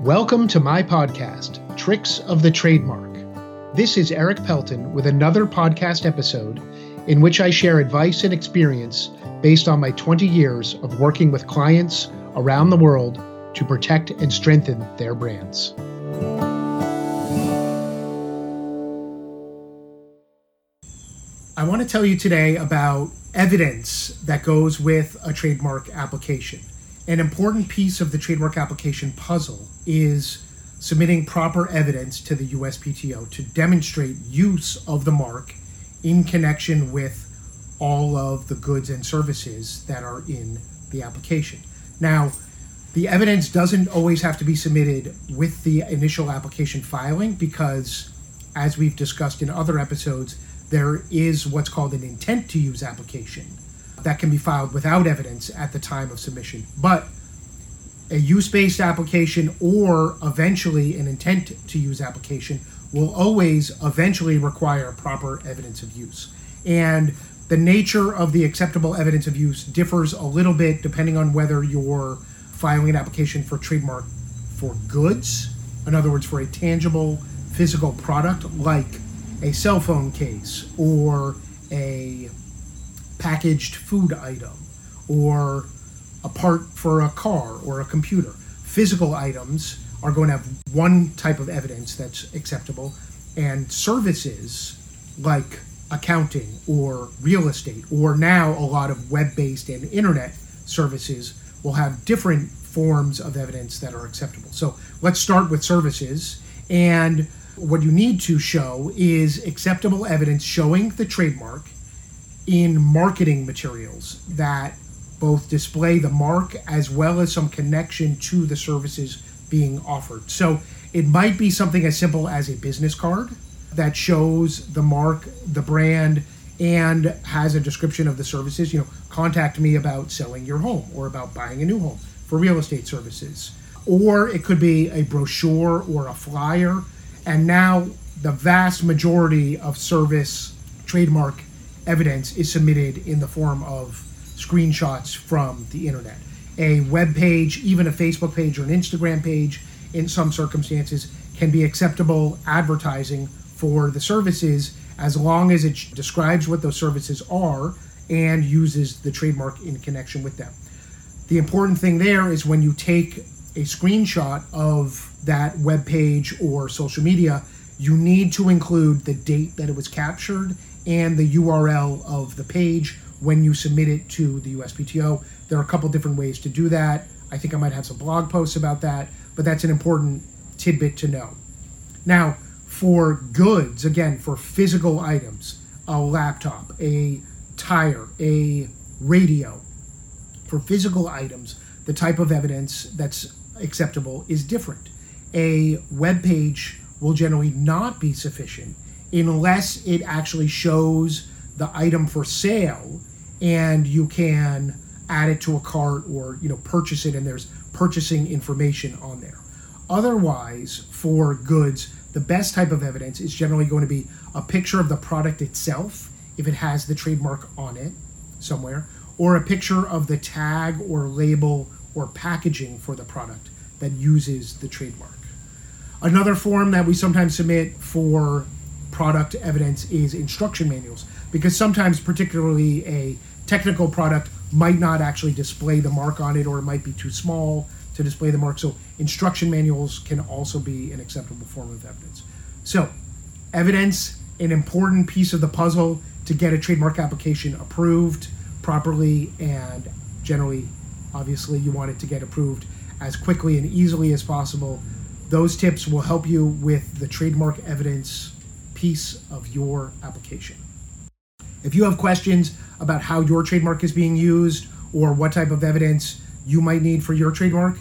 Welcome to my podcast, Tricks of the Trademark. This is Eric Pelton with another podcast episode in which I share advice and experience based on my 20 years of working with clients around the world to protect and strengthen their brands. I want to tell you today about evidence that goes with a trademark application an important piece of the trademark application puzzle is submitting proper evidence to the USPTO to demonstrate use of the mark in connection with all of the goods and services that are in the application. Now, the evidence doesn't always have to be submitted with the initial application filing because, as we've discussed in other episodes, there is what's called an intent to use application that can be filed without evidence at the time of submission. But a use based application or eventually an intent to use application will always eventually require proper evidence of use. And the nature of the acceptable evidence of use differs a little bit depending on whether you're filing an application for trademark for goods, in other words, for a tangible physical product like a cell phone case or a packaged food item or a part for a car or a computer. Physical items are going to have one type of evidence that's acceptable, and services like accounting or real estate, or now a lot of web based and internet services will have different forms of evidence that are acceptable. So let's start with services. And what you need to show is acceptable evidence showing the trademark in marketing materials that both display the mark as well as some connection to the services being offered. So it might be something as simple as a business card that shows the mark, the brand, and has a description of the services. You know, contact me about selling your home or about buying a new home for real estate services. Or it could be a brochure or a flyer. And now the vast majority of service trademark evidence is submitted in the form of screenshots from the internet. A web page, even a Facebook page or an Instagram page, in some circumstances, can be acceptable advertising for the services as long as it describes what those services are and uses the trademark in connection with them. The important thing there is when you take a screenshot of that web page or social media, you need to include the date that it was captured and the URL of the page when you submit it to the USPTO. There are a couple different ways to do that. I think I might have some blog posts about that, but that's an important tidbit to know. Now, for goods, again, for physical items, a laptop, a tire, a radio, for physical items, the type of evidence that's acceptable is different. A web page will generally not be sufficient unless it actually shows the item for sale and you can add it to a cart or you know purchase it and there's purchasing information on there. Otherwise for goods the best type of evidence is generally going to be a picture of the product itself if it has the trademark on it somewhere or a picture of the tag or label or packaging for the product that uses the trademark. Another form that we sometimes submit for product evidence is instruction manuals. Because sometimes particularly a technical product might not actually display the mark on it or it might be too small to display the mark. So instruction manuals can also be an acceptable form of evidence. So evidence an important piece of the puzzle to get a trademark application approved properly and generally obviously you want it to get approved as quickly and easily as possible. Those tips will help you with the trademark evidence piece of your application. If you have questions about how your trademark is being used or what type of evidence you might need for your trademark,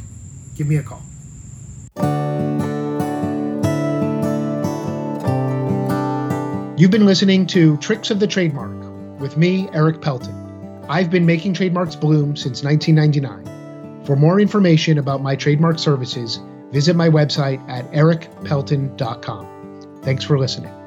give me a call. You've been listening to Tricks of the Trademark with me, Eric Pelton. I've been making trademarks bloom since 1999. For more information about my trademark services, visit my website at ericpelton.com. Thanks for listening.